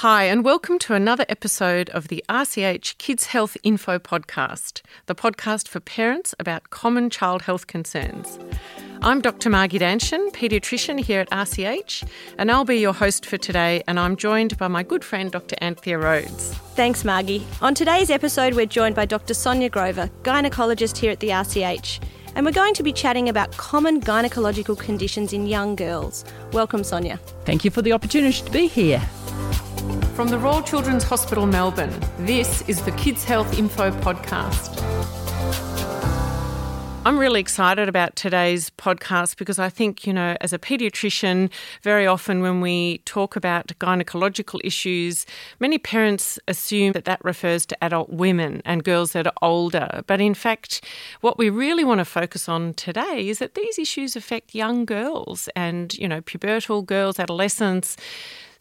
Hi, and welcome to another episode of the RCH Kids Health Info Podcast, the podcast for parents about common child health concerns. I'm Dr. Margie Danchin, paediatrician here at RCH, and I'll be your host for today. And I'm joined by my good friend, Dr. Anthea Rhodes. Thanks, Margie. On today's episode, we're joined by Dr. Sonia Grover, gynecologist here at the RCH, and we're going to be chatting about common gynecological conditions in young girls. Welcome, Sonia. Thank you for the opportunity to be here. From the Royal Children's Hospital, Melbourne, this is the Kids Health Info Podcast. I'm really excited about today's podcast because I think, you know, as a paediatrician, very often when we talk about gynecological issues, many parents assume that that refers to adult women and girls that are older. But in fact, what we really want to focus on today is that these issues affect young girls and, you know, pubertal girls, adolescents.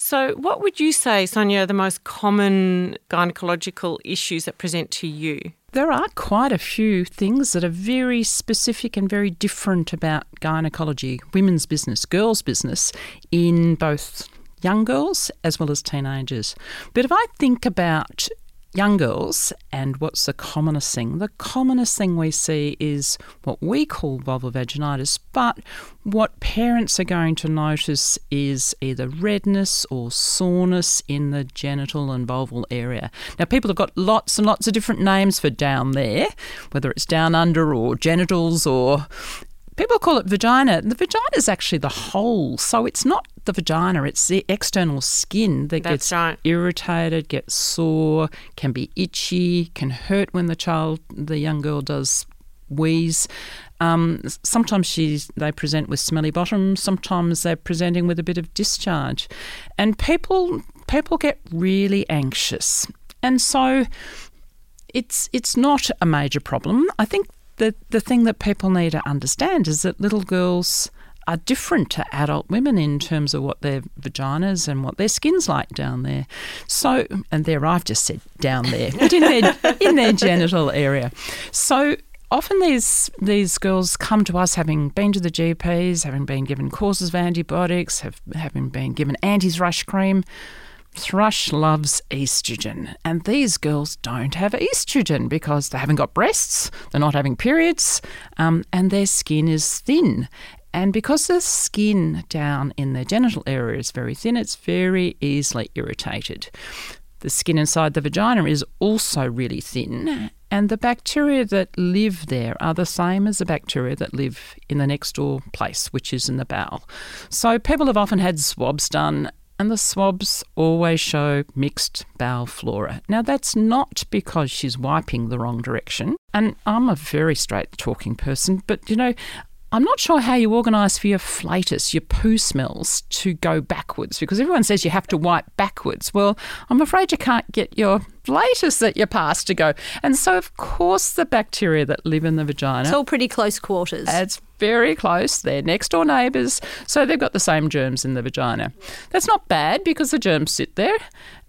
So, what would you say, Sonia, are the most common gynecological issues that present to you? There are quite a few things that are very specific and very different about gynecology, women's business, girls' business, in both young girls as well as teenagers. But if I think about young girls and what's the commonest thing? The commonest thing we see is what we call vulvovaginitis, but what parents are going to notice is either redness or soreness in the genital and vulval area. Now, people have got lots and lots of different names for down there, whether it's down under or genitals or people call it vagina. The vagina is actually the hole, so it's not the vagina, it's the external skin that That's gets right. irritated, gets sore, can be itchy, can hurt when the child, the young girl does wheeze. Um, sometimes she's, they present with smelly bottoms. Sometimes they're presenting with a bit of discharge, and people people get really anxious, and so it's it's not a major problem. I think the the thing that people need to understand is that little girls are different to adult women in terms of what their vaginas and what their skin's like down there. So, and there I've just said down there, but in their in their genital area. So often these these girls come to us having been to the GPs, having been given courses of antibiotics, have having been given anti-thrush cream. Thrush loves estrogen, and these girls don't have estrogen because they haven't got breasts, they're not having periods, um, and their skin is thin. And because the skin down in the genital area is very thin, it's very easily irritated. The skin inside the vagina is also really thin, and the bacteria that live there are the same as the bacteria that live in the next door place, which is in the bowel. So people have often had swabs done and the swabs always show mixed bowel flora. Now, that's not because she's wiping the wrong direction. And I'm a very straight talking person, but you know, I'm not sure how you organise for your flatus, your poo smells, to go backwards because everyone says you have to wipe backwards. Well, I'm afraid you can't get your flatus that you pass to go. And so, of course, the bacteria that live in the vagina. It's all pretty close quarters. It's very close. They're next door neighbours, so they've got the same germs in the vagina. That's not bad because the germs sit there.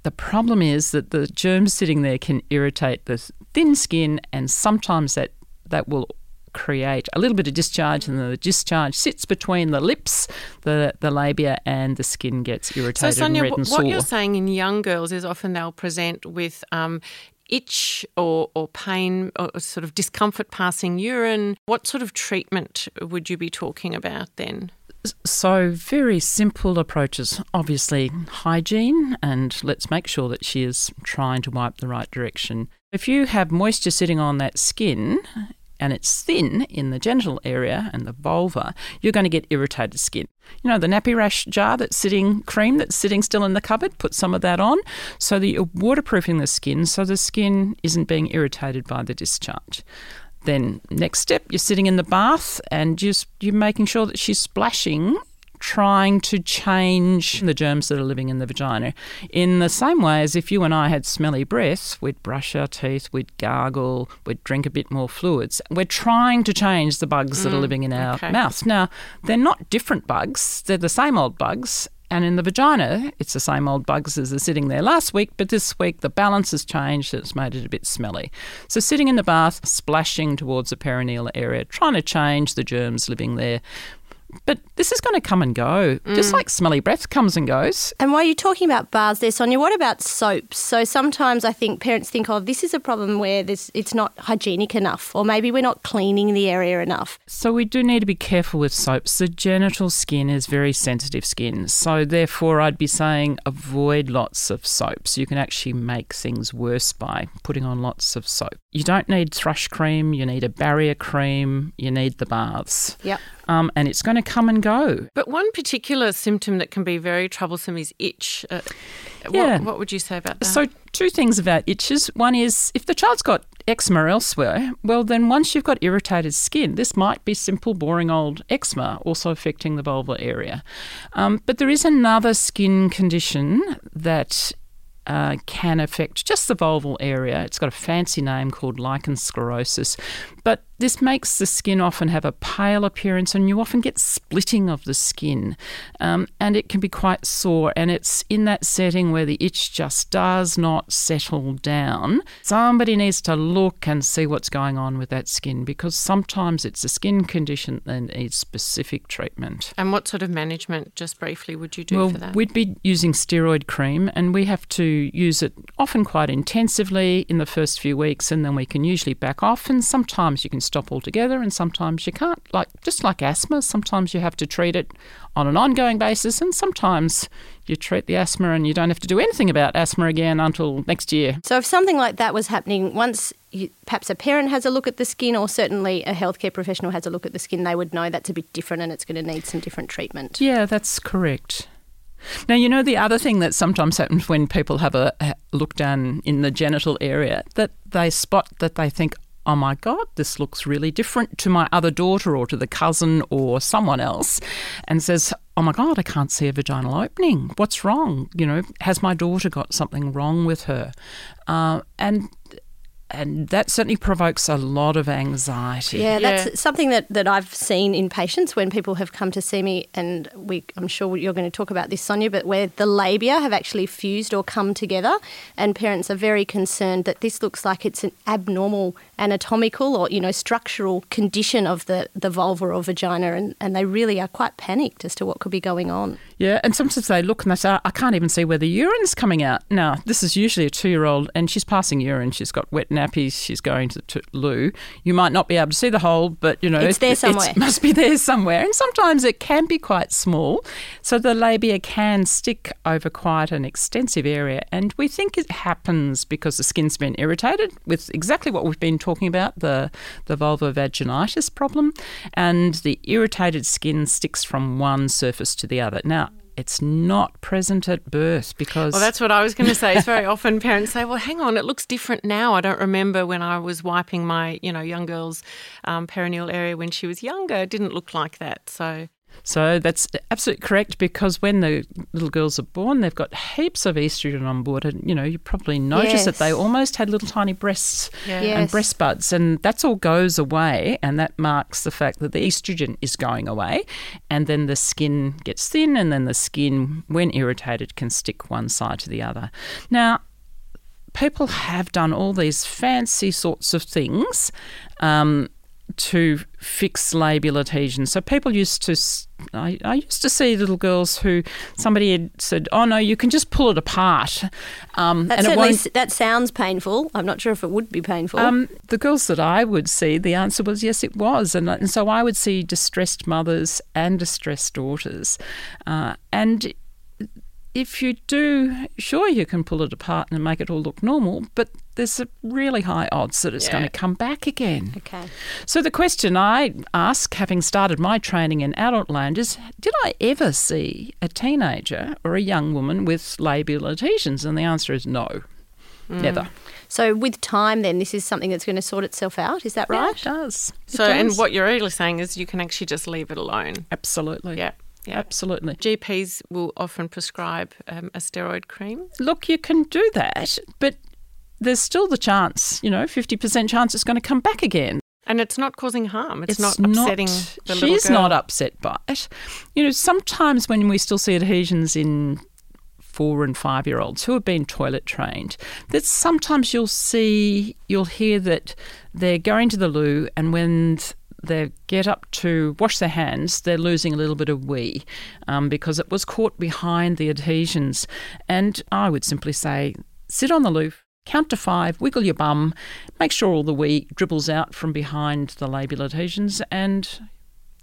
The problem is that the germs sitting there can irritate the thin skin, and sometimes that, that will create a little bit of discharge, and the discharge sits between the lips, the, the labia, and the skin gets So, irritated Sonia, and red and what sore. you're saying in young girls is often they'll present with um, itch or, or pain or sort of discomfort passing urine. What sort of treatment would you be talking about then? So, very simple approaches. Obviously, hygiene, and let's make sure that she is trying to wipe the right direction. If you have moisture sitting on that skin and it's thin in the genital area and the vulva, you're going to get irritated skin. You know, the nappy rash jar that's sitting, cream that's sitting still in the cupboard, put some of that on so that you're waterproofing the skin so the skin isn't being irritated by the discharge. Then next step, you're sitting in the bath and just you're making sure that she's splashing, trying to change the germs that are living in the vagina. In the same way as if you and I had smelly breaths, we'd brush our teeth, we'd gargle, we'd drink a bit more fluids. We're trying to change the bugs that are mm, living in our okay. mouth. Now, they're not different bugs, they're the same old bugs. And in the vagina, it's the same old bugs as are sitting there last week, but this week the balance has changed and it's made it a bit smelly. So, sitting in the bath, splashing towards the perineal area, trying to change the germs living there, but this is going to come and go, just mm. like smelly breath comes and goes. And while you're talking about bars there, Sonia, what about soaps? So sometimes I think parents think, oh, this is a problem where this, it's not hygienic enough, or maybe we're not cleaning the area enough. So we do need to be careful with soaps. The genital skin is very sensitive skin. So therefore I'd be saying avoid lots of soaps. You can actually make things worse by putting on lots of soap. You don't need thrush cream, you need a barrier cream, you need the baths. Yep. Um, and it's going to come and go. But one particular symptom that can be very troublesome is itch. Uh, Yeah. what, what would you say about that? So, two things about itches. One is if the child's got eczema elsewhere, well, then once you've got irritated skin, this might be simple, boring old eczema, also affecting the vulvar area. Um, but there is another skin condition that uh, can affect just the vulval area. It's got a fancy name called lichen sclerosus, but this makes the skin often have a pale appearance, and you often get splitting of the skin, um, and it can be quite sore. And it's in that setting where the itch just does not settle down. Somebody needs to look and see what's going on with that skin because sometimes it's a skin condition that needs specific treatment. and what sort of management, just briefly, would you do Well, for that? we'd be using steroid cream, and we have to use it often quite intensively in the first few weeks, and then we can usually back off. And sometimes you can stop altogether, and sometimes you can't. Like just like asthma, sometimes you have to treat it on an ongoing basis, and sometimes you treat the asthma and you don't have to do anything about asthma again until next year. So if something like that was happening, once you, perhaps a parent has a look at the skin, or certainly a healthcare professional has a look at the skin, they would know that's a bit different and it's going to need some different treatment. Yeah, that's correct. Now, you know, the other thing that sometimes happens when people have a, a look down in the genital area, that they spot that they think, oh my God, this looks really different to my other daughter or to the cousin or someone else, and says, oh my God, I can't see a vaginal opening. What's wrong? You know, has my daughter got something wrong with her? Uh, and and that certainly provokes a lot of anxiety. Yeah, Yeah. that's something that, that I've seen in patients when people have come to see me, and we, I'm sure you're going to talk about this, Sonia, but where the labia have actually fused or come together, and parents are very concerned that this looks like it's an abnormal anatomical or you know structural condition of the, the vulva or vagina, and, and they really are quite panicked as to what could be going on. Yeah, and sometimes they look and they say, I can't even see where the urine's coming out. Now, this is usually a two year old and she's passing urine. She's got wet nappies. She's going to, the loo. You might not be able to see the hole, but you know, It's there it- somewhere. It must be there somewhere. And sometimes it can be quite small. So the labia can stick over quite an extensive area. And we think it happens because the skin's been irritated with exactly what we've been talking about the, the vulvovaginitis problem. And the irritated skin sticks from one surface to the other. Now, it's not present at birth because Well, that's what I was going to say. It's very often parents say, "Well, hang on, it looks different now." I don't remember when I was wiping my, you know, young girl's um, perineal area when she was younger. It didn't look like that. So So that's absolutely correct because when the little girls are born, they've got heaps of estrogen on board, and you know you probably notice that they almost had little tiny breasts Yeah. Yes. and breast buds, and that's all goes away, and that marks the fact that the estrogen is going away, and then the skin gets thin, and then the skin, when irritated, can stick one side to the other. Now, people have done all these fancy sorts of things um, to fix labial adhesion. So people used to, I used to see little girls who somebody had said, "Oh no, you can just pull it apart," um, That and it certainly won't. that sounds painful. I'm not sure if it would be painful. Um, the girls that I would see, the answer was yes, it was, and, and so I would see distressed mothers and distressed daughters, uh, and if you do, sure you can pull it apart and make it all look normal, but there's a really high odds that it's going to come back again. okay. So the question I ask, having started my training in adult land, is: Did I ever see a teenager or a young woman with labial adhesions? And the answer is no, hmm. never. So with time, then this is something that's going to sort itself out. Is that right? Yeah, right? it does. It So, and what you're really saying is you can actually just leave it alone. Absolutely. Yeah. Yeah. Absolutely. GPs will often prescribe um, a steroid cream. Look, you can do that, but there's still the chance, you know, 50% chance it's going to come back again. And it's not causing harm. It's, not upsetting the little She's girl. not upset by it. You know, sometimes when we still see adhesions in four and five year olds who have been toilet trained, that sometimes you'll see, you'll hear that they're going to the loo and when they get up to wash their hands, they're losing a little bit of wee um, because it was caught behind the adhesions. And I would simply say, sit on the loo, count to five, wiggle your bum, make sure all the wee dribbles out from behind the labial adhesions, and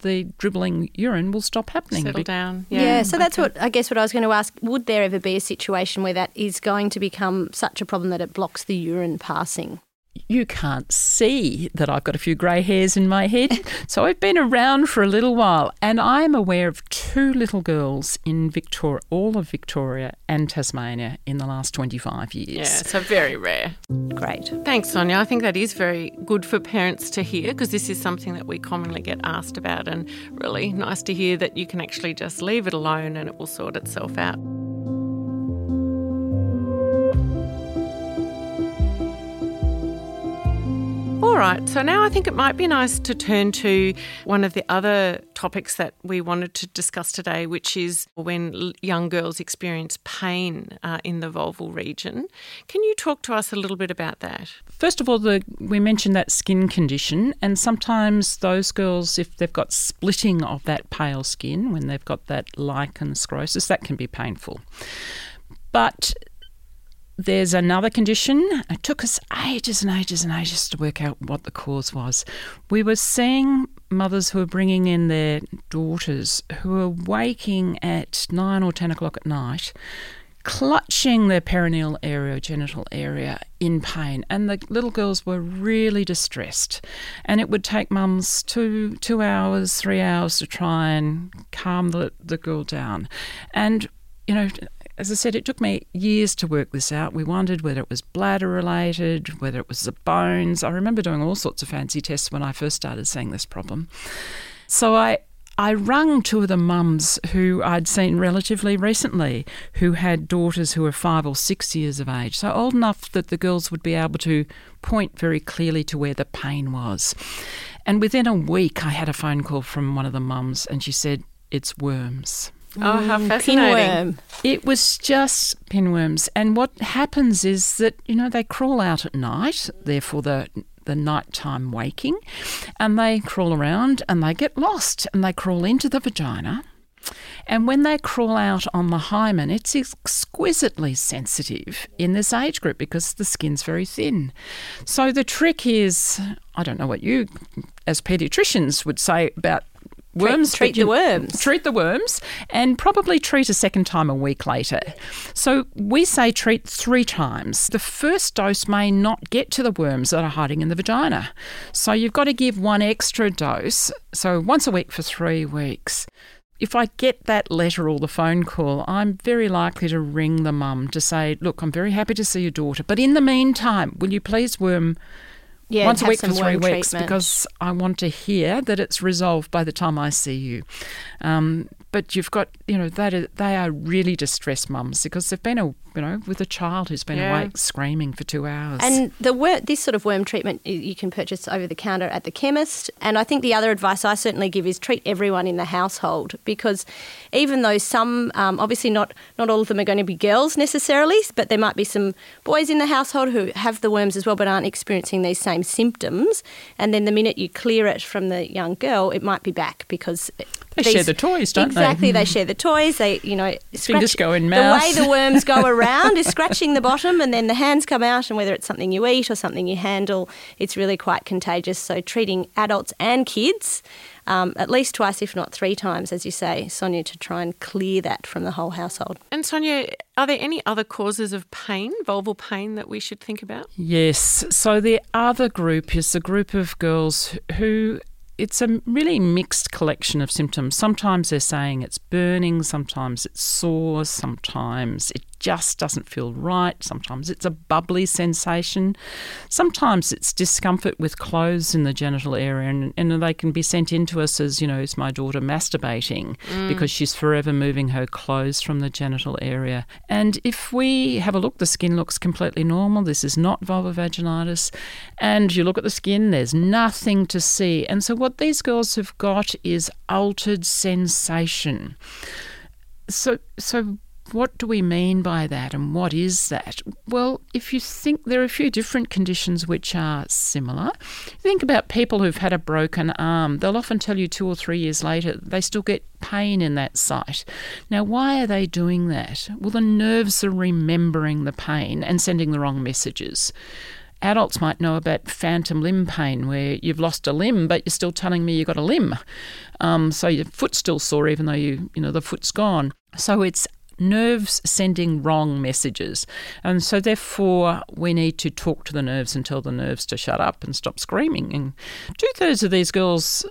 the dribbling urine will stop happening. Settle down. Yeah, Yeah. so that's what I guess what I was going to ask. Would there ever be a situation where that is going to become such a problem that it blocks the urine passing? You can't see that I've got a few grey hairs in my head. so I've been around for a little while and I'm aware of two little girls in Victoria, all of Victoria and Tasmania in the last 25 years. Yeah, so very rare. Great. Thanks, Sonia. I think that is very good for parents to hear because this is something that we commonly get asked about, and really nice to hear that you can actually just leave it alone and it will sort itself out. All right, so now I think it might be nice to turn to one of the other topics that we wanted to discuss today, which is when young girls experience pain uh, in the vulval region. Can you talk to us a little bit about that? First of all, the, we mentioned that skin condition, and sometimes those girls, if they've got splitting of that pale skin, when they've got that lichen sclerosus, that can be painful. But there's another condition. It took us ages and ages and ages to work out what the cause was. We were seeing mothers who were bringing in their daughters who were waking at nine or ten o'clock at night, clutching their perineal area, genital area in pain, and the little girls were really distressed. And it would take mums two two hours, three hours to try and calm the, the girl down. And you know, as I said, it took me years to work this out. We wondered whether it was bladder related, whether it was the bones. I remember doing all sorts of fancy tests when I first started seeing this problem. So I I rung two of the mums who I'd seen relatively recently who had daughters who were five or six years of age, so old enough that the girls would be able to point very clearly to where the pain was. And within a week, I had a phone call from one of the mums, and she said, It's worms. Oh, how mm, fascinating. Pinworm. It was just pinworms. And what happens is that, you know, they crawl out at night, therefore the the nighttime waking, and they crawl around and they get lost and they crawl into the vagina. And when they crawl out on the hymen, it's exquisitely sensitive in this age group because the skin's very thin. So the trick is I don't know what you, as paediatricians, would say about worms. treat you- the worms. Treat the worms and probably treat a second time a week later. So we say treat three times. The first dose may not get to the worms that are hiding in the vagina. So you've got to give one extra dose. So once a week for three weeks. If I get that letter or the phone call, I'm very likely to ring the mum to say, Look, I'm very happy to see your daughter, but in the meantime, will you please worm Yeah, once a week for three weeks treatment. because I want to hear that it's resolved by the time I see you. Um, but you've got, you know, that they are really distressed mums because they've been, a, you know, with a child who's been Yeah. awake screaming for two hours. And the wor- this sort of worm treatment you can purchase over the counter at the chemist. And I think the other advice I certainly give is treat everyone in the household because even though some, um, obviously not not all of them are going to be girls necessarily, but there might be some boys in the household who have the worms as well but aren't experiencing these same symptoms. And then the minute you clear it from the young girl, it might be back because They share the toys, don't they? exactly, they? share the toys. They, you know, Fingers scratch- go in mouth. The way the worms go around is scratching the bottom, and then the hands come out. And whether it's something you eat or something you handle, it's really quite contagious. So treating adults and kids um, at least twice, if not three times, as you say, Sonia, to try and clear that from the whole household. And Sonia, are there any other causes of pain, vulval pain, that we should think about? Yes. So the other group is the group of girls who it's a really mixed collection of symptoms. Sometimes they're saying it's burning, sometimes it's sore, sometimes it just doesn't feel right, sometimes it's a bubbly sensation, sometimes it's discomfort with clothes in the genital area, and, and they can be sent in to us as, you know, is my daughter masturbating mm. because she's forever moving her clothes from the genital area. And if we have a look, the skin looks completely normal. This is not vulvovaginitis. And you look at the skin, there's nothing to see. And so what these girls have got is altered sensation. So, so what do we mean by that and what is that? Well, if you think there are a few different conditions which are similar, think about people who've had a broken arm. They'll often tell you two or three years later they still get pain in that site. Now, why are they doing that? Well, the nerves are remembering the pain and sending the wrong messages. Adults might know about phantom limb pain, where you've lost a limb, but you're still telling me you got a limb. Um, so your foot's still sore, even though you, you know, the foot's gone. So it's nerves sending wrong messages. And so, therefore, we need to talk to the nerves and tell the nerves to shut up and stop screaming. And two thirds of these girls,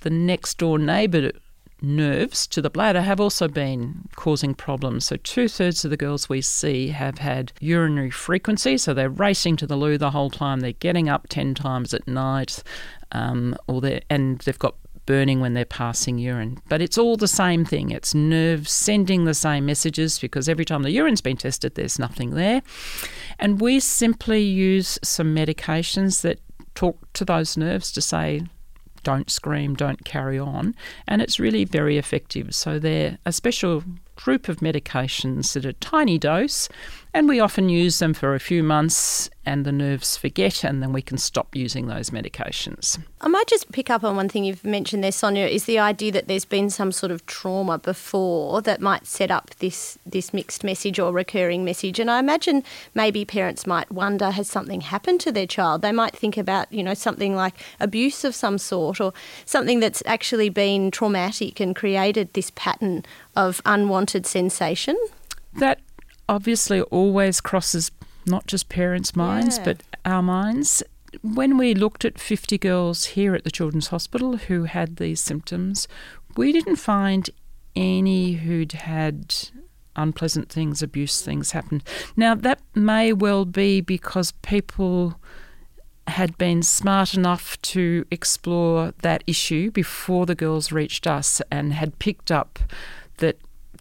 the next door neighbour nerves to the bladder have also been causing problems. So, two thirds of the girls we see have had urinary frequency, so they're racing to the loo the whole time, they're getting up 10 times at night, um, or they and they've got burning when they're passing urine. But it's all the same thing. It's nerves sending the same messages because every time the urine's been tested, there's nothing there. And we simply use some medications that talk to those nerves to say, don't scream, don't carry on. And it's really very effective. So they're a special group of medications at a tiny dose, and we often use them for a few months and the nerves forget, and then we can stop using those medications. I might just pick up on one thing you've mentioned there, Sonia, is the idea that there's been some sort of trauma before that might set up this, this mixed message or recurring message. And I imagine maybe parents might wonder has something happened to their child? They might think about, you know, something like abuse of some sort or something that's actually been traumatic and created this pattern of unwanted sensation. That obviously always crosses not just parents' minds, yeah. but our minds. When we looked at 50 girls here at the Children's Hospital who had these symptoms, we didn't find any who'd had unpleasant things, abuse things happen. Now, that may well be because people had been smart enough to explore that issue before the girls reached us and had picked up that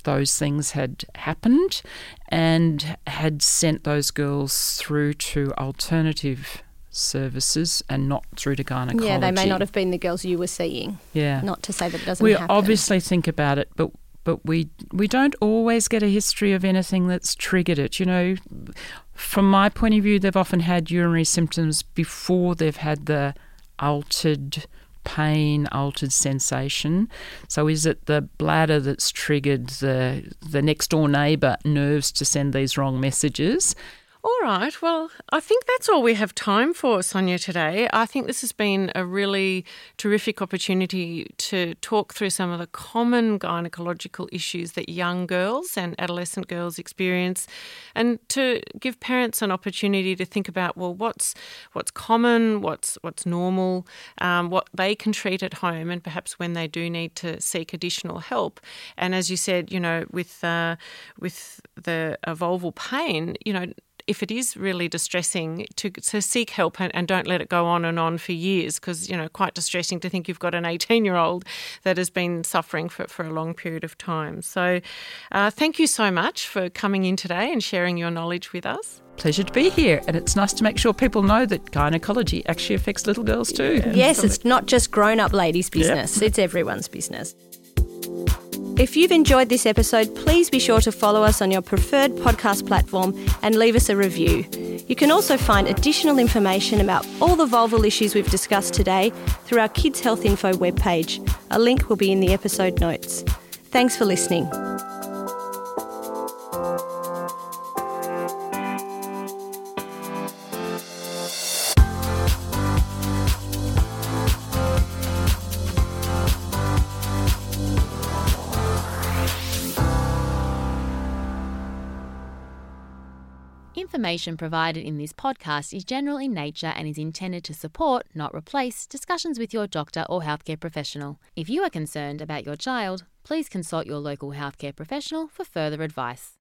those things had happened and had sent those girls through to alternative services and not through to gynecology. Yeah, they may not have been the girls you were seeing. Yeah. Not to say that it doesn't we happen. obviously think about it, but but we we don't always get a history of anything that's triggered it. You know, from my point of view, they've often had urinary symptoms before they've had the altered pain, altered sensation. So is it the bladder that's triggered the the next door neighbour nerves to send these wrong messages? All right. Well, I think that's all we have time for, Sonia, today. I think this has been a really terrific opportunity to talk through some of the common gynecological issues that young girls and adolescent girls experience and to give parents an opportunity to think about, well, what's what's common, what's what's normal, um, what they can treat at home, and perhaps when they do need to seek additional help. And as you said, you know, with uh, with the vulval pain, you know, if it is really distressing, to, to seek help and, and don't let it go on and on for years because, you know, quite distressing to think you've got an 18 year old that has been suffering for, for a long period of time. So uh, thank you so much for coming in today and sharing your knowledge with us pleasure to be here. And it's nice to make sure people know that gynecology actually affects little girls too. Yes, it's not just grown up ladies' business, yep. it's everyone's business. If you've enjoyed this episode, please be sure to follow us on your preferred podcast platform and leave us a review. You can also find additional information about all the vulval issues we've discussed today through our Kids Health Info webpage. A link will be in the episode notes. Thanks for listening. Information provided in this podcast is general in nature and is intended to support, not replace, discussions with your doctor or healthcare professional. If you are concerned about your child, please consult your local healthcare professional for further advice.